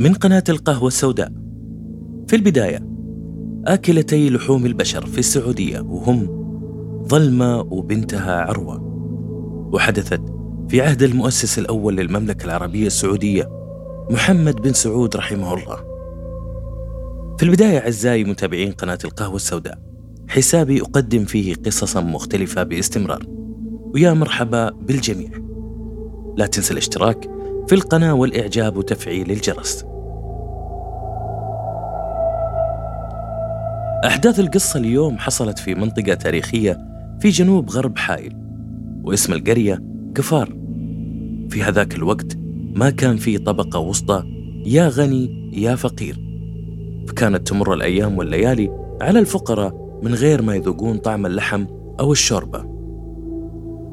من قناة القهوة السوداء. في البداية آكلتي لحوم البشر في السعودية وهم ظلمة وبنتها عروة. وحدثت في عهد المؤسس الأول للمملكة العربية السعودية محمد بن سعود رحمه الله. في البداية أعزائي متابعين قناة القهوة السوداء حسابي أقدم فيه قصصا مختلفة باستمرار. ويا مرحبا بالجميع. لا تنسى الاشتراك في القناة والإعجاب وتفعيل الجرس. أحداث القصة اليوم حصلت في منطقة تاريخية في جنوب غرب حائل واسم القرية كفار. في هذاك الوقت ما كان في طبقة وسطى يا غني يا فقير. فكانت تمر الأيام والليالي على الفقراء من غير ما يذوقون طعم اللحم أو الشوربة.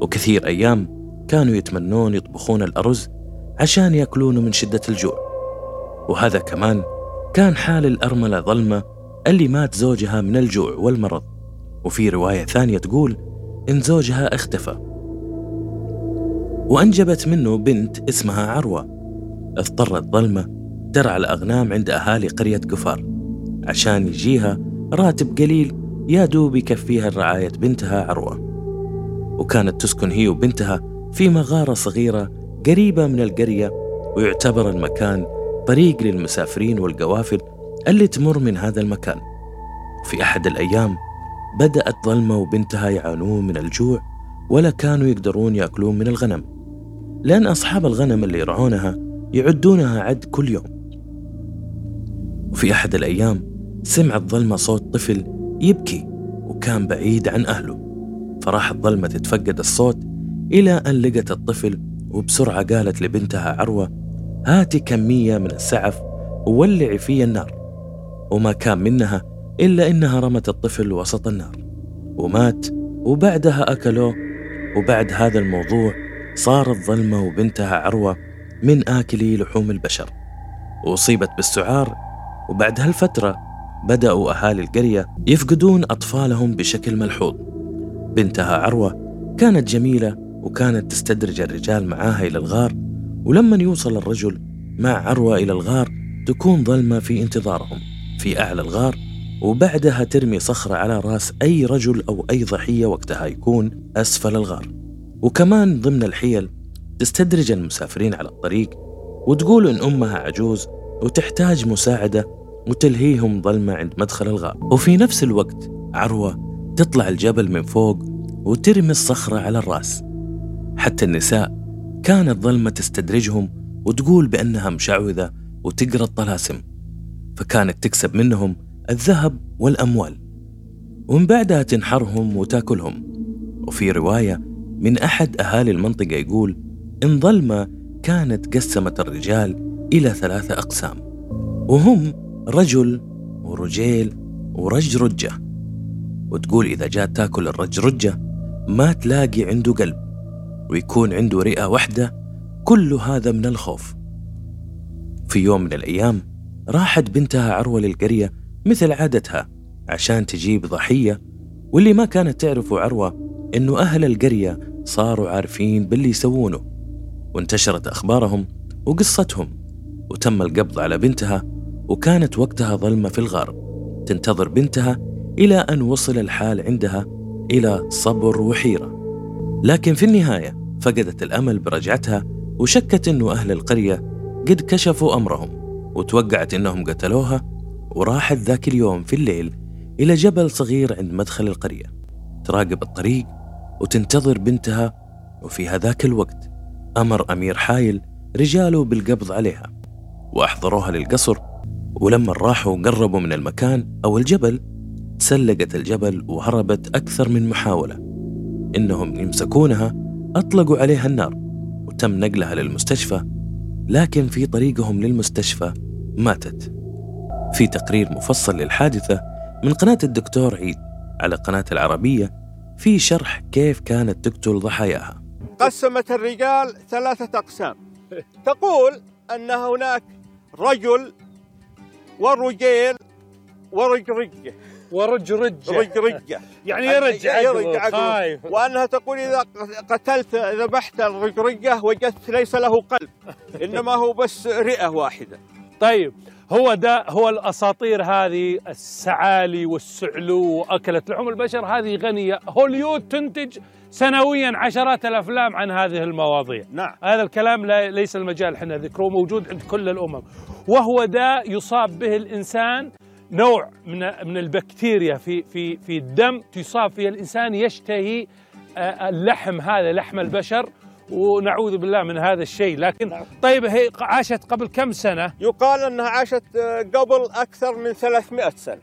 وكثير أيام كانوا يتمنون يطبخون الأرز عشان ياكلونه من شدة الجوع. وهذا كمان كان حال الأرملة ظلمة اللي مات زوجها من الجوع والمرض. وفي رواية ثانية تقول إن زوجها اختفى. وأنجبت منه بنت اسمها عروة. اضطرت ظلمة ترعى الأغنام عند أهالي قرية كفار. عشان يجيها راتب قليل يا دوب يكفيها رعاية بنتها عروة. وكانت تسكن هي وبنتها في مغارة صغيرة قريبة من القرية ويعتبر المكان طريق للمسافرين والقوافل اللي تمر من هذا المكان. في أحد الأيام بدأت ظلمة وبنتها يعانون من الجوع ولا كانوا يقدرون يأكلون من الغنم. لأن أصحاب الغنم اللي يرعونها يعدونها عد كل يوم. وفي أحد الأيام سمعت ظلمة صوت طفل يبكي وكان بعيد عن أهله. فراحت ظلمة تتفقد الصوت إلى أن لقت الطفل وبسرعة قالت لبنتها عروة هاتي كمية من السعف وولعي فيه النار. وما كان منها إلا إنها رمت الطفل وسط النار. ومات وبعدها أكلوه وبعد هذا الموضوع صارت ظلمة وبنتها عروة من آكلي لحوم البشر. وأصيبت بالسعار وبعد هالفترة بدأوا أهالي القرية يفقدون أطفالهم بشكل ملحوظ. بنتها عروة كانت جميلة وكانت تستدرج الرجال معاها إلى الغار ولما يوصل الرجل مع عروة إلى الغار تكون ظلمة في انتظارهم. في أعلى الغار وبعدها ترمي صخرة على رأس أي رجل أو أي ضحية وقتها يكون أسفل الغار. وكمان ضمن الحيل تستدرج المسافرين على الطريق وتقول إن أمها عجوز وتحتاج مساعدة وتلهيهم ظلمة عند مدخل الغار. وفي نفس الوقت عروة تطلع الجبل من فوق وترمي الصخرة على الرأس. حتى النساء كانت ظلمة تستدرجهم وتقول بأنها مشعوذة وتقرأ الطلاسم. فكانت تكسب منهم الذهب والأموال. ومن بعدها تنحرهم وتأكلهم. وفي رواية من أحد أهالي المنطقة يقول إن ظلمة كانت قسمت الرجال إلى ثلاثة أقسام. وهم رجل ورجيل ورجرجة وتقول إذا جات تأكل الرجرجة ما تلاقي عنده قلب. ويكون عنده رئة واحدة كل هذا من الخوف. في يوم من الأيام راحت بنتها عروة للقرية مثل عادتها عشان تجيب ضحية. واللي ما كانت تعرفه عروة إنه أهل القرية صاروا عارفين باللي يسوونه. وانتشرت أخبارهم وقصتهم وتم القبض على بنتها وكانت وقتها ظلمة في الغار. تنتظر بنتها إلى أن وصل الحال عندها إلى صبر وحيرة. لكن في النهاية فقدت الأمل برجعتها وشكت أنه أهل القرية قد كشفوا أمرهم. وتوقعت أنهم قتلوها وراحت ذاك اليوم في الليل إلى جبل صغير عند مدخل القرية. تراقب الطريق وتنتظر بنتها وفي هذاك الوقت أمر أمير حايل رجاله بالقبض عليها وأحضروها للقصر. ولما راحوا قربوا من المكان أو الجبل تسلقت الجبل وهربت أكثر من محاولة. إنهم يمسكونها أطلقوا عليها النار وتم نقلها للمستشفى لكن في طريقهم للمستشفى ماتت. في تقرير مفصل للحادثة من قناة الدكتور عيد على قناة العربية في شرح كيف كانت تقتل ضحاياها. قسمت الرجال ثلاثة أقسام. تقول أن هناك رجل ورجيل ورجرجة. ورجرجة. رجرجة. يعني يرجع يرجع. خايف. وأنها تقول إذا قتلت ذبحت الرجرجة وجدت ليس له قلب إنما هو بس رئة واحدة. طيب هو ده هو الأساطير هذه السعالي والسعلو وأكلة لحوم البشر هذه غنية. هوليود تنتج سنويا عشرات الأفلام عن هذه المواضيع. نعم. هذا الكلام لا ليس المجال إحنا ذكره موجود عند كل الأمم. وهو داء يصاب به الإنسان نوع من من البكتيريا في في في الدم تصاب فيه الإنسان يشتهي آه، اللحم هذا لحم البشر. ونعوذ بالله من هذا الشيء. لكن طيب هي عاشت قبل كم سنة؟ يقال أنها عاشت آه، قبل أكثر من 300 سنة.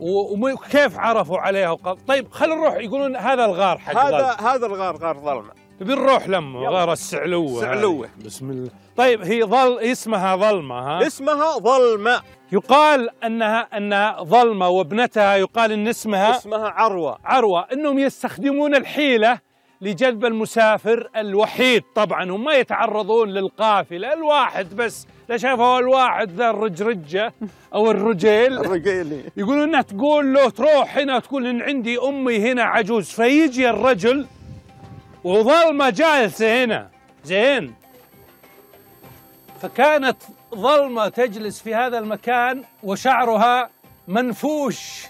و- وكيف عرفوا عليها؟ وقال طيب خلينا نروح. يقولون هذا الغار حق هذا ظل. هذا الغار غار ظلمة. بنروح لما. غار السعلوة. سعلوة. هذه. بسم الله. طيب هي ظل اسمها ظلمة ها؟ اسمها ظلمة. يقال أنها أنها ظلمة وابنتها يقال إن اسمها اسمها عروة. عروة. إنهم يستخدمون الحيلة لجلب المسافر الوحيد طبعا. هم ما يتعرضون للقافلة الواحد بس. لا شافوا الواحد ذا الرجرجة أو الرجيل؟ الرجيلي يقولون إنها تقول له تروح هنا تقول إن عندي أمي هنا عجوز. فيجي الرجل وظلمة جالسة هنا. زين. فكانت ظلمة تجلس في هذا المكان وشعرها منفوش.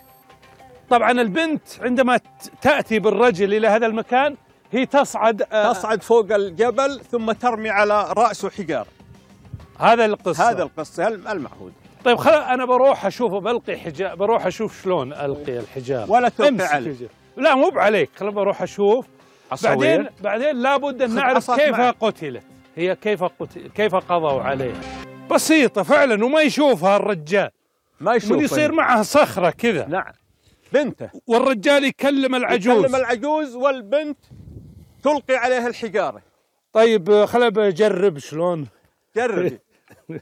طبعا البنت عندما ت- تأتي بالرجل إلى هذا المكان هي تصعد آه، تصعد فوق الجبل ثم ترمي على راسه حجار. هذا القصة. هذا القصة الم- المعهود. طيب خل أنا بروح اشوفه بلقي حجاب بروح أشوف شلون ألقي الحجاب ولا أمسك عليه. لا مو بعليك. خل بروح أشوف. عصاوير؟ بعدين بعدين لابد أن نعرف كيف معك. قتلت. هي كيف قتل كيف قضوا عليها بسيطة فعلا وما يشوفها الرجال. ما يشوف من يصير معها صخرة كذا. نعم. بنته. والرجال يكلم العجوز. يكلم العجوز والبنت تلقي عليها الحجارة. طيب خل بجرب شلون. جربي.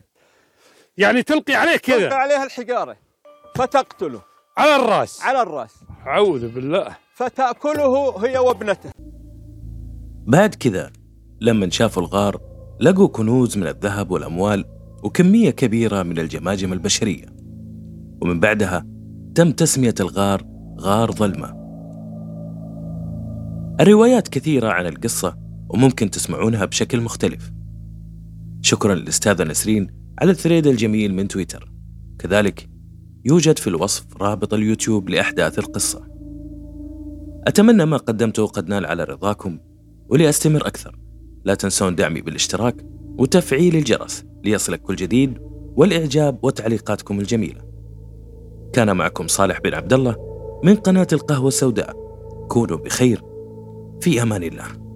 يعني تلقي عليه تلقي كذا عليها الحجارة. فتقتله. على الرأس. على الرأس. أعوذ بالله. فتأكله هي وابنته. بعد كذا لما شافوا الغار لقوا كنوز من الذهب والأموال وكمية كبيرة من الجماجم البشرية. ومن بعدها تم تسمية الغار غار ظلمة. الروايات كثيرة عن القصة وممكن تسمعونها بشكل مختلف. شكرا للأستاذة نسرين على الثريد الجميل من تويتر. كذلك يوجد في الوصف رابط اليوتيوب لأحداث القصة. أتمنى ما قدمته قد نال على رضاكم ولأستمر أكثر. لا تنسون دعمي بالاشتراك وتفعيل الجرس ليصلك كل جديد والإعجاب وتعليقاتكم الجميلة. كان معكم صالح بن عبد الله من قناة القهوة السوداء. كونوا بخير في أمان الله.